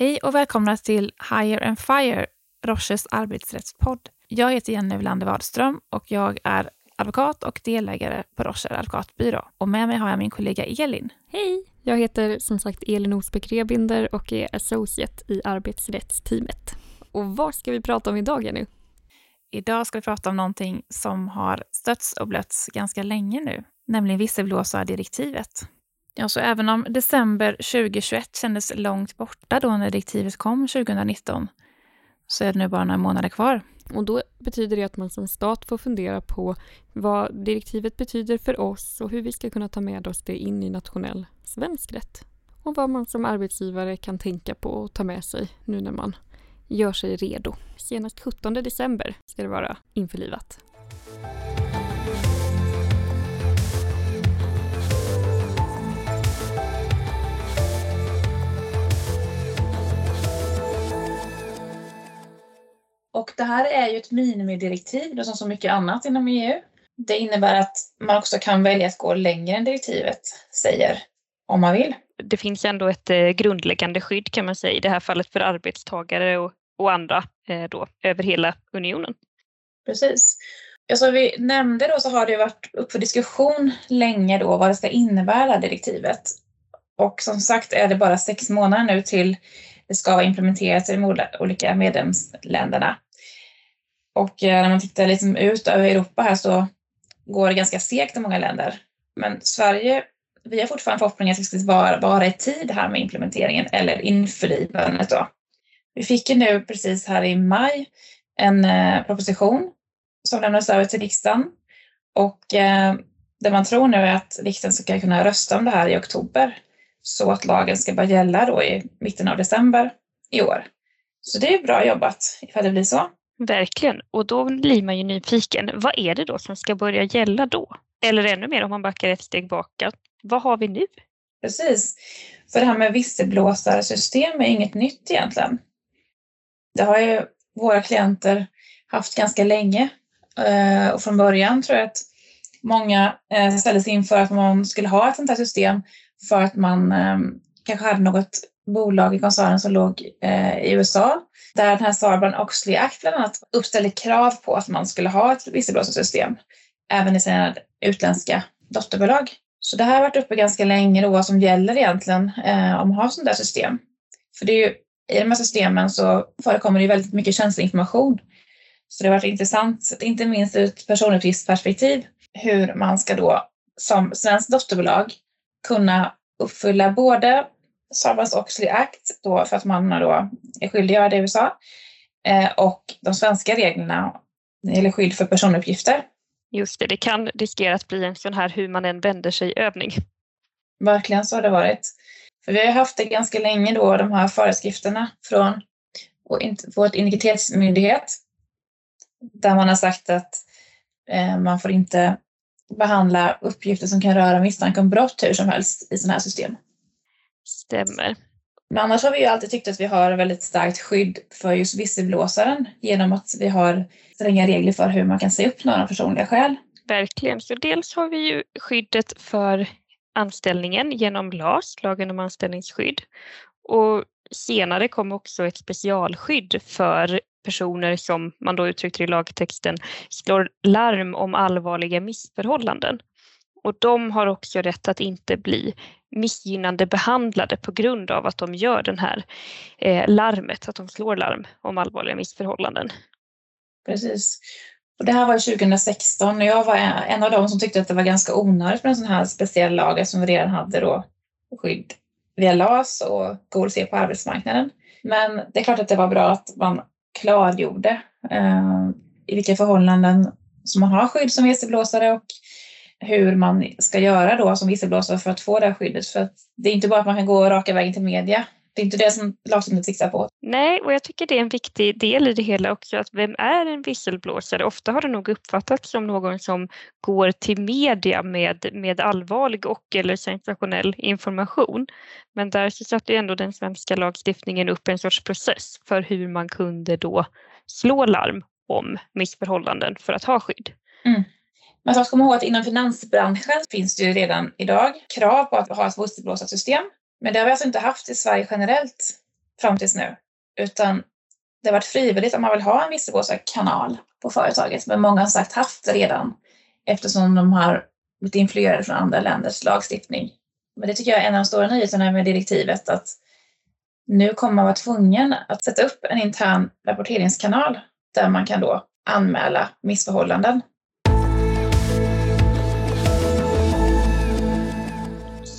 Hej och välkomna till Hire and Fire, Roches arbetsrättspodd. Jag heter Jenny Welander Wadström och jag är advokat och delägare på Rocher advokatbyrå. Och med mig har jag min kollega Elin. Hej! Jag heter som sagt Elin Osbeck Rebinder och är associate i arbetsrättsteamet. Och vad ska vi prata om idag Jenny? Idag ska vi prata om någonting som har stötts och blötts ganska länge nu, nämligen visselblåsardirektivet. Ja, så även om december 2021 kändes långt borta då när direktivet kom 2019, så är det nu bara några månader kvar. Och då betyder det att man som stat får fundera på vad direktivet betyder för oss och hur vi ska kunna ta med oss det in i nationell svensk rätt. Och vad man som arbetsgivare kan tänka på och ta med sig nu när man gör sig redo. Senast 17 december ska det vara införlivat. Och det här är ju ett minimidirektiv, som så mycket annat inom EU. Det innebär att man också kan välja att gå längre än direktivet säger, om man vill. Det finns ändå ett eh, grundläggande skydd kan man säga i det här fallet för arbetstagare och, och andra eh, då, över hela unionen. Precis. Ja, som vi nämnde då så har det varit upp för diskussion länge då vad det ska innebära direktivet. Och som sagt är det bara sex månader nu till det ska vara implementerat i de olika medlemsländerna. Och eh, när man tittar liksom ut över Europa här så går det ganska segt i många länder. Men Sverige, vi har fortfarande förhoppningar att vi ska vara, vara i tid här med implementeringen eller införlivandet då. Vi fick ju nu precis här i maj en eh, proposition som lämnades över till riksdagen och eh, det man tror nu är att riksdagen ska kunna rösta om det här i oktober så att lagen ska börja gälla då i mitten av december i år. Så det är bra jobbat ifall det blir så. Verkligen, och då blir man ju nyfiken. Vad är det då som ska börja gälla då? Eller ännu mer om man backar ett steg bakåt. Vad har vi nu? Precis, för det här med visselblåsarsystem är inget nytt egentligen. Det har ju våra klienter haft ganska länge eh, och från början tror jag att många eh, ställdes inför att man skulle ha ett sånt här system för att man eh, kanske hade något bolag i koncernen som låg eh, i USA där den här Sarban Oxley Act bland annat uppställde krav på att man skulle ha ett visselblåsarsystem även i sina utländska dotterbolag. Så det här har varit uppe ganska länge då vad som gäller egentligen eh, om att ha sådant där system. För det är ju, i de här systemen så förekommer det väldigt mycket känslig information. Så det har varit intressant, inte minst ur ett personuppgiftsperspektiv, hur man ska då som svenskt dotterbolag kunna uppfylla både Sarbanes-Oxley Act då för att man då är skyldig att göra det i USA eh, och de svenska reglerna när det gäller skydd för personuppgifter. Just det, det kan riskera att bli en sån här hur man än vänder sig övning. Verkligen så har det varit. För vi har haft det ganska länge då, de här föreskrifterna från vår integritetsmyndighet där man har sagt att eh, man får inte behandla uppgifter som kan röra misstanke om brott hur som helst i sådana här system. Stämmer. Men annars har vi ju alltid tyckt att vi har väldigt starkt skydd för just visselblåsaren genom att vi har stränga regler för hur man kan säga upp några personliga skäl. Verkligen. Så dels har vi ju skyddet för anställningen genom LAS, lagen om anställningsskydd. Och senare kom också ett specialskydd för personer som man då uttryckte i lagtexten slår larm om allvarliga missförhållanden. Och de har också rätt att inte bli missgynnande behandlade på grund av att de gör den här eh, larmet, att de slår larm om allvarliga missförhållanden. Precis. Och det här var 2016 och jag var en av dem som tyckte att det var ganska onödigt med en sån här speciell lag som vi redan hade då skydd via LAS och går att se på arbetsmarknaden. Men det är klart att det var bra att man klargjorde eh, i vilka förhållanden som man har skydd som visselblåsare och hur man ska göra då som visselblåsare för att få det här skyddet. För det är inte bara att man kan gå raka vägen till media. Det är inte det som lagstiftningen siktar på. Nej, och jag tycker det är en viktig del i det hela också. att Vem är en visselblåsare? Ofta har det nog uppfattats som någon som går till media med, med allvarlig och eller sensationell information. Men där så satte ändå den svenska lagstiftningen upp en sorts process för hur man kunde då slå larm om missförhållanden för att ha skydd. Mm. Man ska komma ihåg att inom finansbranschen finns det ju redan idag krav på att ha ett visselblåsarsystem. Men det har vi alltså inte haft i Sverige generellt fram tills nu, utan det har varit frivilligt om man vill ha en visselblåsarkanal på företaget, men många har sagt haft det redan eftersom de har blivit influerade från andra länders lagstiftning. Men det tycker jag är en av de stora nyheterna med direktivet, att nu kommer man vara tvungen att sätta upp en intern rapporteringskanal där man kan då anmäla missförhållanden.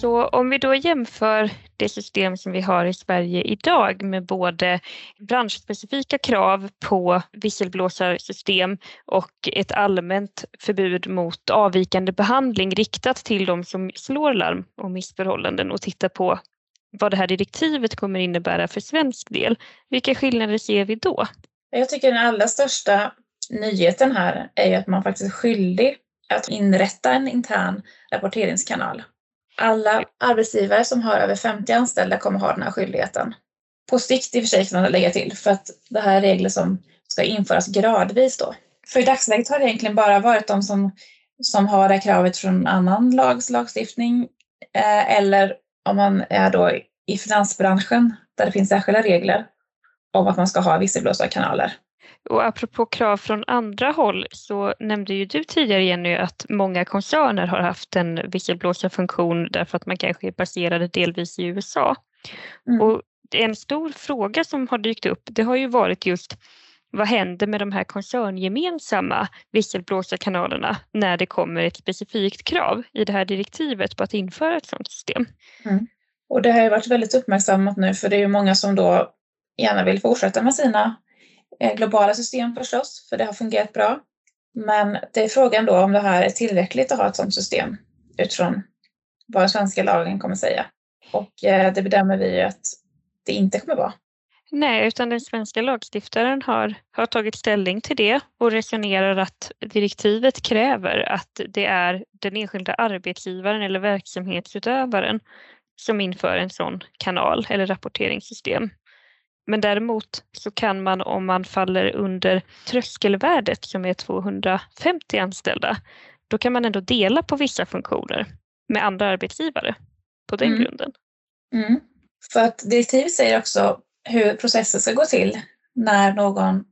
Så om vi då jämför det system som vi har i Sverige idag med både branschspecifika krav på visselblåsarsystem och ett allmänt förbud mot avvikande behandling riktat till de som slår larm om missförhållanden och tittar på vad det här direktivet kommer innebära för svensk del. Vilka skillnader ser vi då? Jag tycker den allra största nyheten här är ju att man faktiskt är skyldig att inrätta en intern rapporteringskanal. Alla arbetsgivare som har över 50 anställda kommer ha den här skyldigheten. På sikt i och för sig kan man lägga till, för att det här är regler som ska införas gradvis då. För i dagsläget har det egentligen bara varit de som, som har det kravet från annan lags lagstiftning eh, eller om man är då i finansbranschen där det finns särskilda regler om att man ska ha visselblåsarkanaler. Och apropå krav från andra håll så nämnde ju du tidigare Jenny att många koncerner har haft en visselblåsarfunktion därför att man kanske är baserade delvis i USA. Mm. Och en stor fråga som har dykt upp det har ju varit just vad händer med de här koncerngemensamma visselblåsarkanalerna när det kommer ett specifikt krav i det här direktivet på att införa ett sådant system? Mm. Och det har ju varit väldigt uppmärksammat nu för det är ju många som då gärna vill fortsätta med sina Eh, globala system förstås, för det har fungerat bra. Men det är frågan då om det här är tillräckligt att ha ett sådant system utifrån vad den svenska lagen kommer säga. Och eh, det bedömer vi att det inte kommer vara. Nej, utan den svenska lagstiftaren har, har tagit ställning till det och resonerar att direktivet kräver att det är den enskilda arbetsgivaren eller verksamhetsutövaren som inför en sån kanal eller rapporteringssystem. Men däremot så kan man om man faller under tröskelvärdet som är 250 anställda, då kan man ändå dela på vissa funktioner med andra arbetsgivare på den mm. grunden. Mm. För att direktivet säger också hur processen ska gå till när någon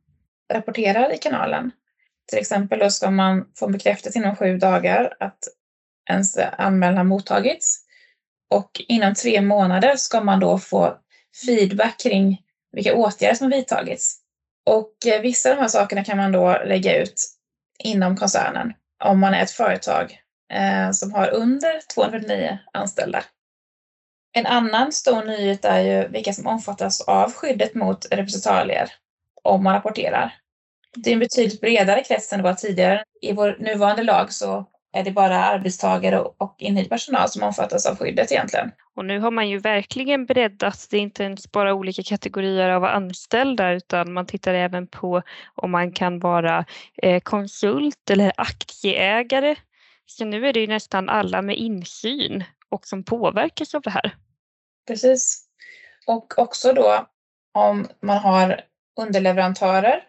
rapporterar i kanalen. Till exempel då ska man få bekräftat inom sju dagar att ens anmälan mottagits och inom tre månader ska man då få feedback kring vilka åtgärder som har vidtagits. Och eh, vissa av de här sakerna kan man då lägga ut inom koncernen om man är ett företag eh, som har under 249 anställda. En annan stor nyhet är ju vilka som omfattas av skyddet mot repressalier om man rapporterar. Det är en betydligt bredare krets än det var tidigare. I vår nuvarande lag så är det bara arbetstagare och inhyrd personal som omfattas av skyddet egentligen. Och nu har man ju verkligen breddat. Det är inte ens bara olika kategorier av anställda utan man tittar även på om man kan vara eh, konsult eller aktieägare. Så nu är det ju nästan alla med insyn och som påverkas av det här. Precis. Och också då om man har underleverantörer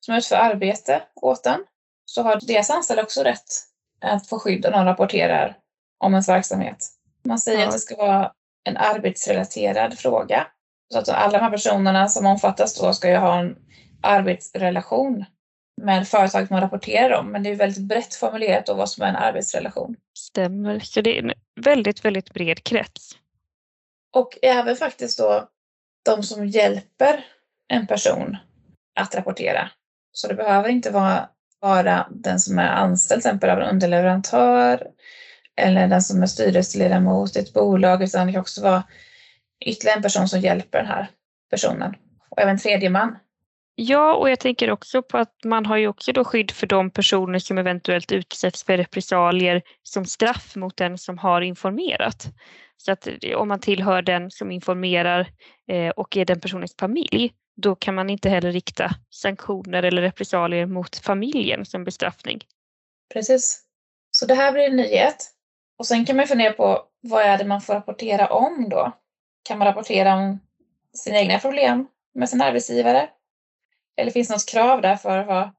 som utför arbete åt en så har deras anställda också rätt att få skydd om någon rapporterar om ens verksamhet. Man säger ja. att det ska vara en arbetsrelaterad fråga. Så att alla de här personerna som omfattas då ska ju ha en arbetsrelation med företaget man rapporterar om. Men det är väldigt brett formulerat då vad som är en arbetsrelation. Stämmer, så det är en väldigt, väldigt bred krets. Och även faktiskt då de som hjälper en person att rapportera. Så det behöver inte vara vara den som är anställd till exempel av en underleverantör eller den som är styrelseledamot i ett bolag utan det kan också vara ytterligare en person som hjälper den här personen och även tredje man. Ja, och jag tänker också på att man har ju också då skydd för de personer som eventuellt utsätts för repressalier som straff mot den som har informerat. Så att om man tillhör den som informerar eh, och är den personens familj då kan man inte heller rikta sanktioner eller repressalier mot familjen som bestraffning. Precis. Så det här blir en nyhet. Och sen kan man fundera på vad är det man får rapportera om då? Kan man rapportera om sina egna problem med sin arbetsgivare? Eller finns det något krav där för vad,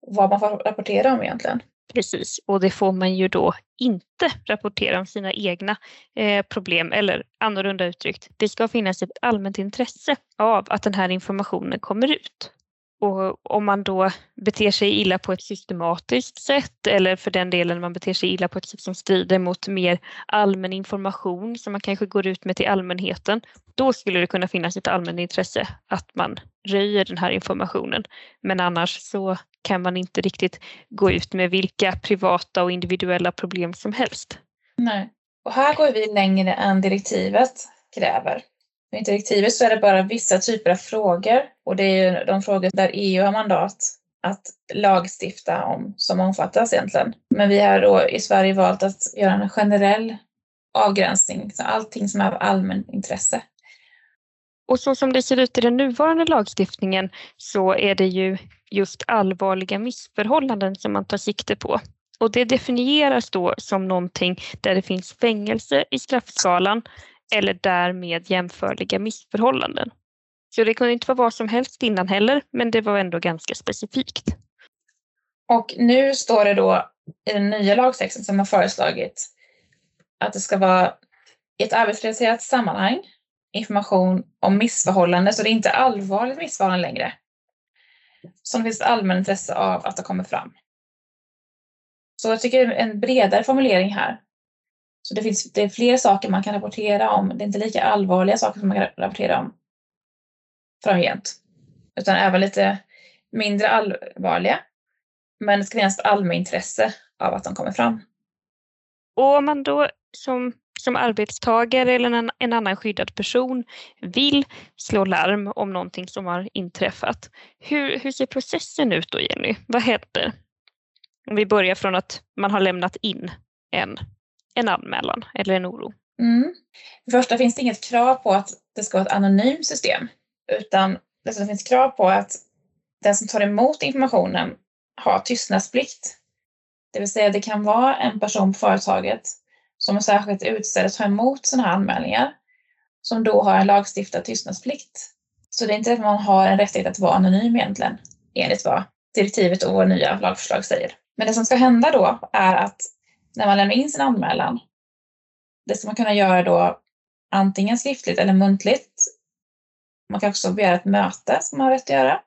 vad man får rapportera om egentligen? Precis, och det får man ju då inte rapportera om sina egna eh, problem eller annorlunda uttryckt, det ska finnas ett allmänt intresse av att den här informationen kommer ut. Och om man då beter sig illa på ett systematiskt sätt eller för den delen man beter sig illa på ett sätt som strider mot mer allmän information som man kanske går ut med till allmänheten, då skulle det kunna finnas ett allmänt intresse att man röjer den här informationen. Men annars så kan man inte riktigt gå ut med vilka privata och individuella problem som helst. Nej, och här går vi längre än direktivet kräver. I direktivet så är det bara vissa typer av frågor och det är ju de frågor där EU har mandat att lagstifta om som omfattas egentligen. Men vi har då i Sverige valt att göra en generell avgränsning, så allting som är av allmän intresse. Och så som det ser ut i den nuvarande lagstiftningen så är det ju just allvarliga missförhållanden som man tar sikte på. Och det definieras då som någonting där det finns fängelse i straffskalan eller därmed jämförliga missförhållanden. Så det kunde inte vara vad som helst innan heller, men det var ändå ganska specifikt. Och nu står det då i den nya lagtexten som har föreslagit att det ska vara i ett arbetsrelaterat sammanhang information om missförhållande, så det är inte allvarligt missförhållande längre. Som det finns ett allmänt intresse av att det kommer fram. Så jag tycker det är en bredare formulering här. Så det, finns, det är fler saker man kan rapportera om. Det är inte lika allvarliga saker som man kan rapportera om framgent. Utan även lite mindre allvarliga. Men det ska finnas ett allmänintresse av att de kommer fram. Och om man då som, som arbetstagare eller en, en annan skyddad person vill slå larm om någonting som har inträffat. Hur, hur ser processen ut då Jenny? Vad händer? Om vi börjar från att man har lämnat in en en anmälan eller en oro? Mm. För det första finns det inget krav på att det ska vara ett anonymt system utan det finns krav på att den som tar emot informationen har tystnadsplikt. Det vill säga det kan vara en person på företaget som är särskilt utsedd att ta emot sådana här anmälningar som då har en lagstiftad tystnadsplikt. Så det är inte att man har en rättighet att vara anonym egentligen, enligt vad direktivet och vår nya lagförslag säger. Men det som ska hända då är att när man lämnar in sin anmälan. Det ska man kunna göra då antingen skriftligt eller muntligt. Man kan också begära ett möte som man har rätt att göra.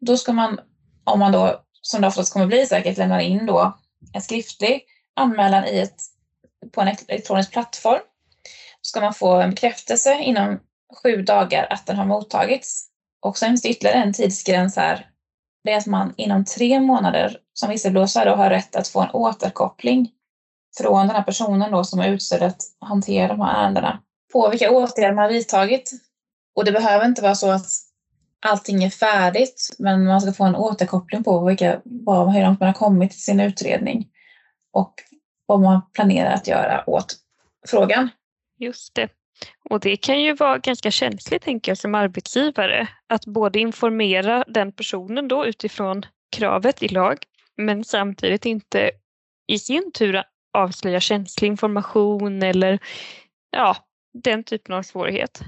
Då ska man, om man då, som det oftast kommer bli säkert, lämnar in då en skriftlig anmälan i ett, på en elektronisk plattform. ska man få en bekräftelse inom sju dagar att den har mottagits. Och sen finns det ytterligare en tidsgräns här det är att man inom tre månader som visselblåsare har rätt att få en återkoppling från den här personen då som är utsedd att hantera de här ärendena på vilka åtgärder man har vidtagit. Och det behöver inte vara så att allting är färdigt, men man ska få en återkoppling på vilka, vad, hur långt man har kommit i sin utredning och vad man planerar att göra åt frågan. Just det. Och det kan ju vara ganska känsligt, tänker jag, som arbetsgivare att både informera den personen då utifrån kravet i lag, men samtidigt inte i sin tur avslöja känslig information eller ja, den typen av svårighet.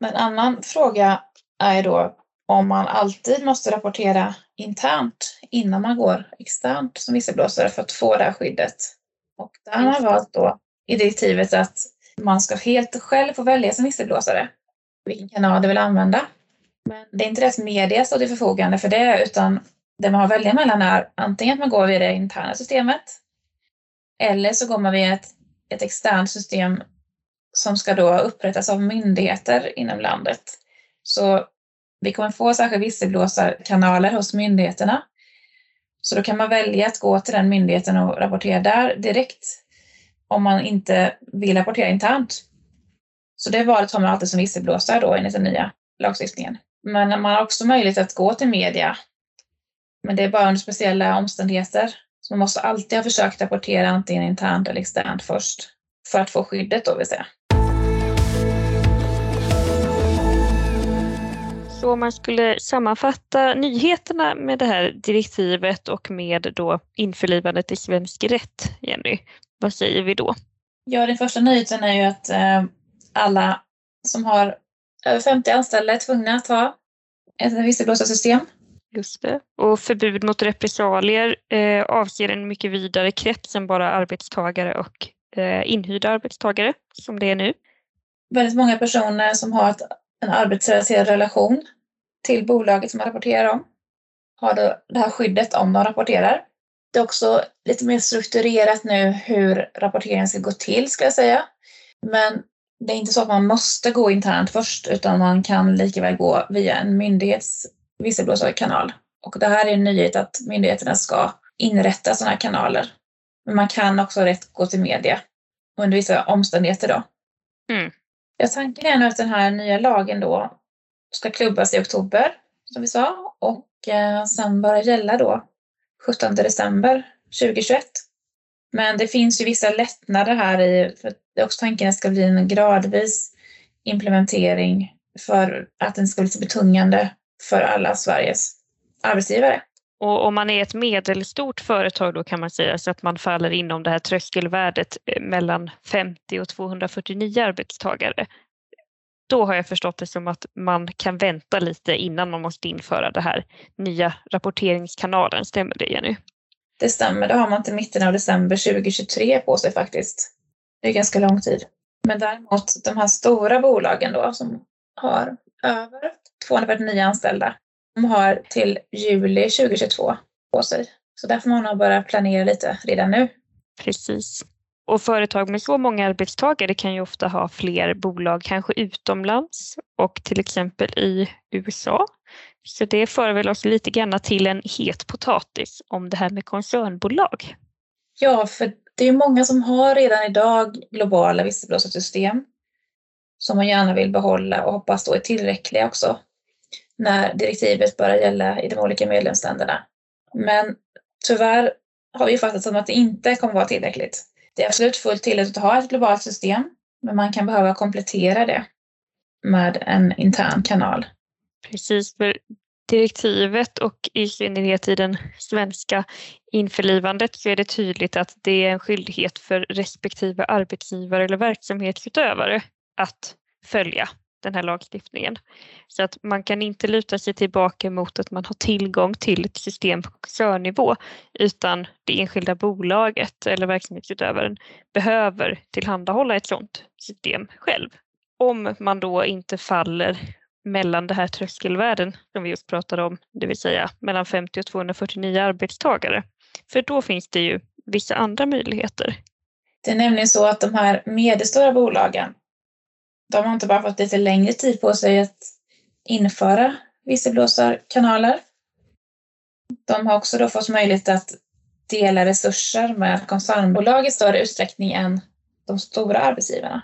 Men en annan fråga är då om man alltid måste rapportera internt innan man går externt som visselblåsare för att få det här skyddet. Och där har man valt då i direktivet att man ska helt själv få välja sin visselblåsare, vilken kanal du vill använda. Men det är inte det att media står till förfogande för det, utan det man har att välja mellan är antingen att man går via det interna systemet eller så går man via ett, ett externt system som ska då upprättas av myndigheter inom landet. Så vi kommer få särskilda visselblåsarkanaler hos myndigheterna. Så då kan man välja att gå till den myndigheten och rapportera där direkt om man inte vill rapportera internt. Så det valet har man alltid som visselblåsare då enligt den nya lagstiftningen. Men man har också möjlighet att gå till media. Men det är bara under speciella omständigheter. Så man måste alltid ha försökt rapportera antingen internt eller externt först för att få skyddet då vill säga. Så om man skulle sammanfatta nyheterna med det här direktivet och med då införlivandet i svensk rätt, Jenny, vad säger vi då? Ja, den första nyheten är ju att eh, alla som har över 50 anställda är tvungna att ha ett visselblåsarsystem. Just det. Och förbud mot repressalier eh, avser en mycket vidare krets än bara arbetstagare och eh, inhyrda arbetstagare som det är nu. Väldigt många personer som har ett, en arbetsrelaterad relation till bolaget som man rapporterar om har då det här skyddet om de rapporterar. Det är också lite mer strukturerat nu hur rapporteringen ska gå till ska jag säga. Men det är inte så att man måste gå internt först utan man kan lika väl gå via en myndighets visselblåsarkanal. Och det här är en nyhet att myndigheterna ska inrätta sådana här kanaler. Men man kan också rätt gå till media under vissa omständigheter då. Mm. Ja, tanken är nu att den här nya lagen då ska klubbas i oktober, som vi sa, och eh, sen börja gälla då 17 december 2021. Men det finns ju vissa lättnader här i, för det är också tanken att det ska bli en gradvis implementering för att den ska bli så betungande för alla Sveriges arbetsgivare. Och om man är ett medelstort företag då kan man säga så att man faller inom det här tröskelvärdet eh, mellan 50 och 249 arbetstagare. Då har jag förstått det som att man kan vänta lite innan man måste införa det här nya rapporteringskanalen. Stämmer det Jenny? Det stämmer, det har man till mitten av december 2023 på sig faktiskt. Det är ganska lång tid. Men däremot de här stora bolagen då som har över 249 anställda, de har till juli 2022 på sig. Så där får man nog börja planera lite redan nu. Precis. Och företag med så många arbetstagare kan ju ofta ha fler bolag, kanske utomlands och till exempel i USA. Så det för väl oss lite grann till en het potatis om det här med koncernbolag. Ja, för det är många som har redan idag globala visselblåsarsystem som man gärna vill behålla och hoppas då är tillräckliga också när direktivet börjar gälla i de olika medlemsländerna. Men tyvärr har vi fattat som att det inte kommer vara tillräckligt. Det är absolut fullt tillåtet att ha ett globalt system, men man kan behöva komplettera det med en intern kanal. Precis, för direktivet och i synnerhet i den svenska införlivandet så är det tydligt att det är en skyldighet för respektive arbetsgivare eller verksamhetsutövare att följa den här lagstiftningen. Så att man kan inte luta sig tillbaka mot att man har tillgång till ett system på koncernnivå utan det enskilda bolaget eller verksamhetsutövaren behöver tillhandahålla ett sådant system själv. Om man då inte faller mellan det här tröskelvärden som vi just pratade om, det vill säga mellan 50 och 249 arbetstagare. För då finns det ju vissa andra möjligheter. Det är nämligen så att de här medelstora bolagen de har inte bara fått lite längre tid på sig att införa visselblåsarkanaler. De har också då fått möjlighet att dela resurser med koncernbolag i större utsträckning än de stora arbetsgivarna.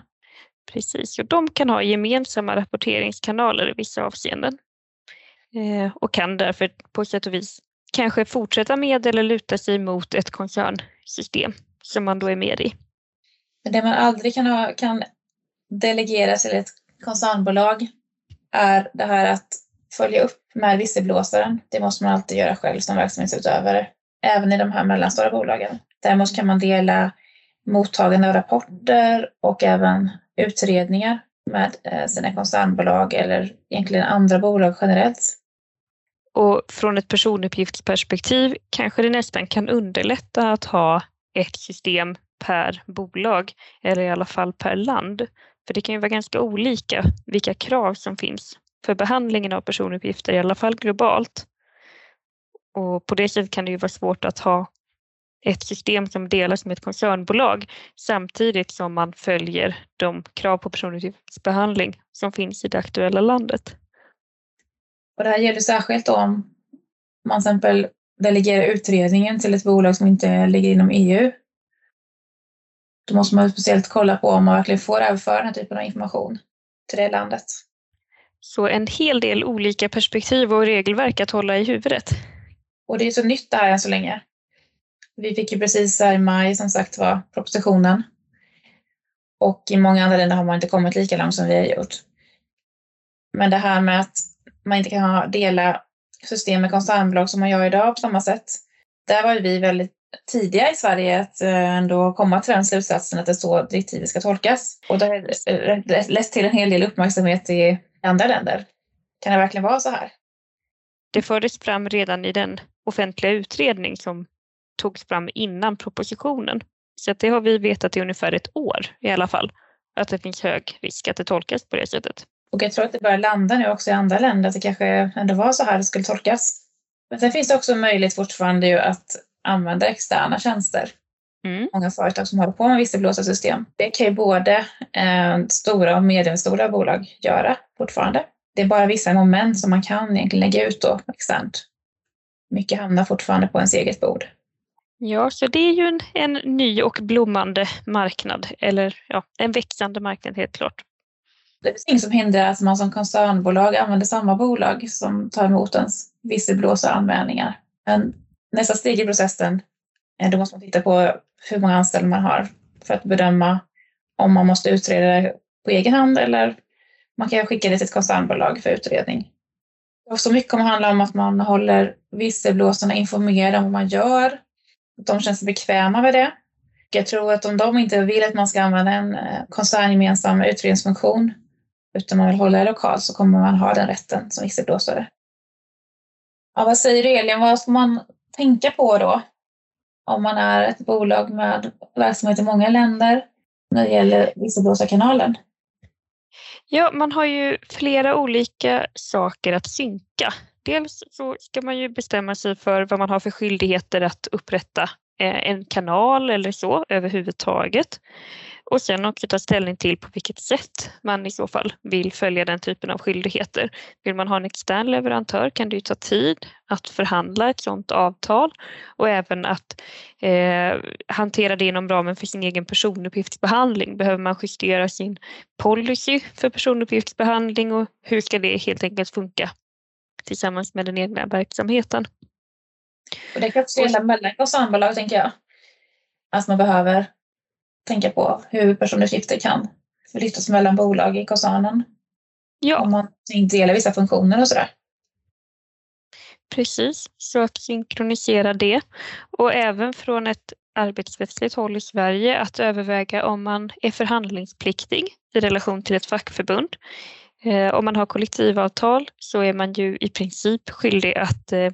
Precis, och de kan ha gemensamma rapporteringskanaler i vissa avseenden eh, och kan därför på sätt och vis kanske fortsätta med eller luta sig mot ett koncernsystem som man då är med i. Men det man aldrig kan, ha, kan delegera till ett koncernbolag är det här att följa upp med visselblåsaren. Det måste man alltid göra själv som verksamhetsutövare, även i de här mellanstora bolagen. Däremot kan man dela mottagande av rapporter och även utredningar med eh, sina koncernbolag eller egentligen andra bolag generellt. Och från ett personuppgiftsperspektiv kanske det nästan kan underlätta att ha ett system per bolag eller i alla fall per land för det kan ju vara ganska olika vilka krav som finns för behandlingen av personuppgifter, i alla fall globalt. Och på det sättet kan det ju vara svårt att ha ett system som delas med ett koncernbolag samtidigt som man följer de krav på personuppgiftsbehandling som finns i det aktuella landet. Och det här gäller särskilt om man till exempel delegerar utredningen till ett bolag som inte ligger inom EU då måste man speciellt kolla på om man verkligen får överföra den här typen av information till det landet. Så en hel del olika perspektiv och regelverk att hålla i huvudet. Och det är så nytt det här än så länge. Vi fick ju precis här i maj som sagt var propositionen. Och i många andra länder har man inte kommit lika långt som vi har gjort. Men det här med att man inte kan dela system med koncernbolag som man gör idag på samma sätt. Där var vi väldigt tidiga i Sverige att eh, ändå komma till den slutsatsen att det är så direktivet ska tolkas. Och det har lett till en hel del uppmärksamhet i andra länder. Kan det verkligen vara så här? Det fördes fram redan i den offentliga utredning som togs fram innan propositionen. Så det har vi vetat i ungefär ett år i alla fall, att det finns hög risk att det tolkas på det sättet. Och jag tror att det börjar landa nu också i andra länder, att det kanske ändå var så här det skulle tolkas. Men sen finns det också möjlighet fortfarande ju att använda externa tjänster. Mm. Många företag som håller på med visselblåsarsystem. Det kan ju både eh, stora och medelstora bolag göra fortfarande. Det är bara vissa moment som man kan egentligen lägga ut då externt. Mycket hamnar fortfarande på ens eget bord. Ja, så det är ju en, en ny och blommande marknad, eller ja, en växande marknad helt klart. Det finns inget som hindrar att man som koncernbolag använder samma bolag som tar emot ens visselblåsaranmälningar. Men nästa steg i processen, eh, då måste man titta på hur många anställda man har för att bedöma om man måste utreda det på egen hand eller man kan skicka det till ett koncernbolag för utredning. Och så mycket kommer handla om att man håller visselblåsarna informerade om vad man gör, att de känns bekväma med det. Jag tror att om de inte vill att man ska använda en eh, koncerngemensam utredningsfunktion utan man vill hålla det lokalt så kommer man ha den rätten som visselblåsare. Ja, vad säger du Elin, vad ska man tänka på då? Om man är ett bolag med verksamhet i många länder när det gäller visselblåsarkanalen? Ja, man har ju flera olika saker att synka. Dels så ska man ju bestämma sig för vad man har för skyldigheter att upprätta eh, en kanal eller så överhuvudtaget. Och sen också ta ställning till på vilket sätt man i så fall vill följa den typen av skyldigheter. Vill man ha en extern leverantör kan det ju ta tid att förhandla ett sådant avtal och även att eh, hantera det inom ramen för sin egen personuppgiftsbehandling. Behöver man justera sin policy för personuppgiftsbehandling och hur ska det helt enkelt funka tillsammans med den egna verksamheten? Och det kan också gälla mellan koncernbolag tänker jag. Att man behöver tänka på hur personuppgifter kan flyttas mellan bolag i koncernen. Ja. Om man inte delar vissa funktioner och sådär. Precis, så att synkronisera det och även från ett arbetsrättsligt håll i Sverige att överväga om man är förhandlingspliktig i relation till ett fackförbund. Eh, om man har kollektivavtal så är man ju i princip skyldig att eh,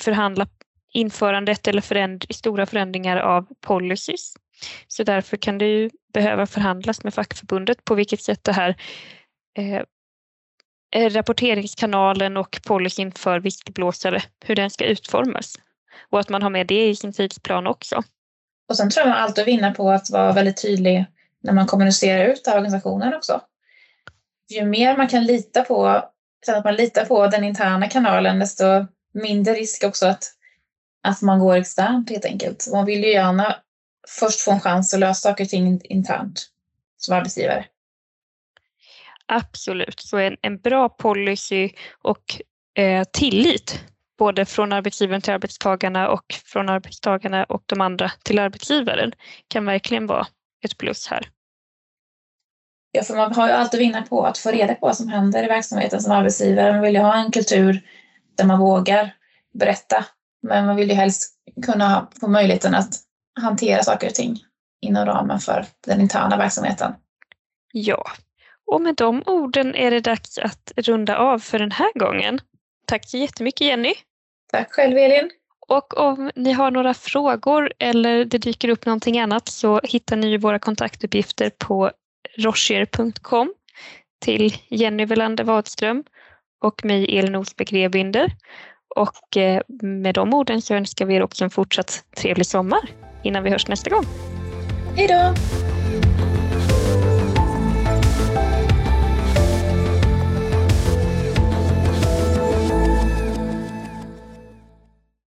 förhandla införandet eller föränd stora förändringar av policies så därför kan det ju behöva förhandlas med fackförbundet på vilket sätt det här eh, rapporteringskanalen och policyn för visselblåsare, hur den ska utformas. Och att man har med det i sin tidsplan också. Och sen tror jag man alltid vinner på att vara väldigt tydlig när man kommunicerar ut till organisationen också. Ju mer man kan lita på, så att man litar på den interna kanalen, desto mindre risk också att, att man går externt helt enkelt. Man vill ju gärna först få en chans att lösa saker och ting internt som arbetsgivare. Absolut, så en, en bra policy och eh, tillit både från arbetsgivaren till arbetstagarna och från arbetstagarna och de andra till arbetsgivaren kan verkligen vara ett plus här. Ja, för man har ju alltid vinna på att få reda på vad som händer i verksamheten som arbetsgivare. Man vill ju ha en kultur där man vågar berätta, men man vill ju helst kunna få möjligheten att hantera saker och ting inom ramen för den interna verksamheten. Ja, och med de orden är det dags att runda av för den här gången. Tack så jättemycket Jenny. Tack själv Elin. Och om ni har några frågor eller det dyker upp någonting annat så hittar ni våra kontaktuppgifter på rochier.com till Jenny Welander Wadström och mig Elin Osbeck Rebinder. Och eh, med de orden så önskar vi er också en fortsatt trevlig sommar innan vi hörs nästa gång. Hej då!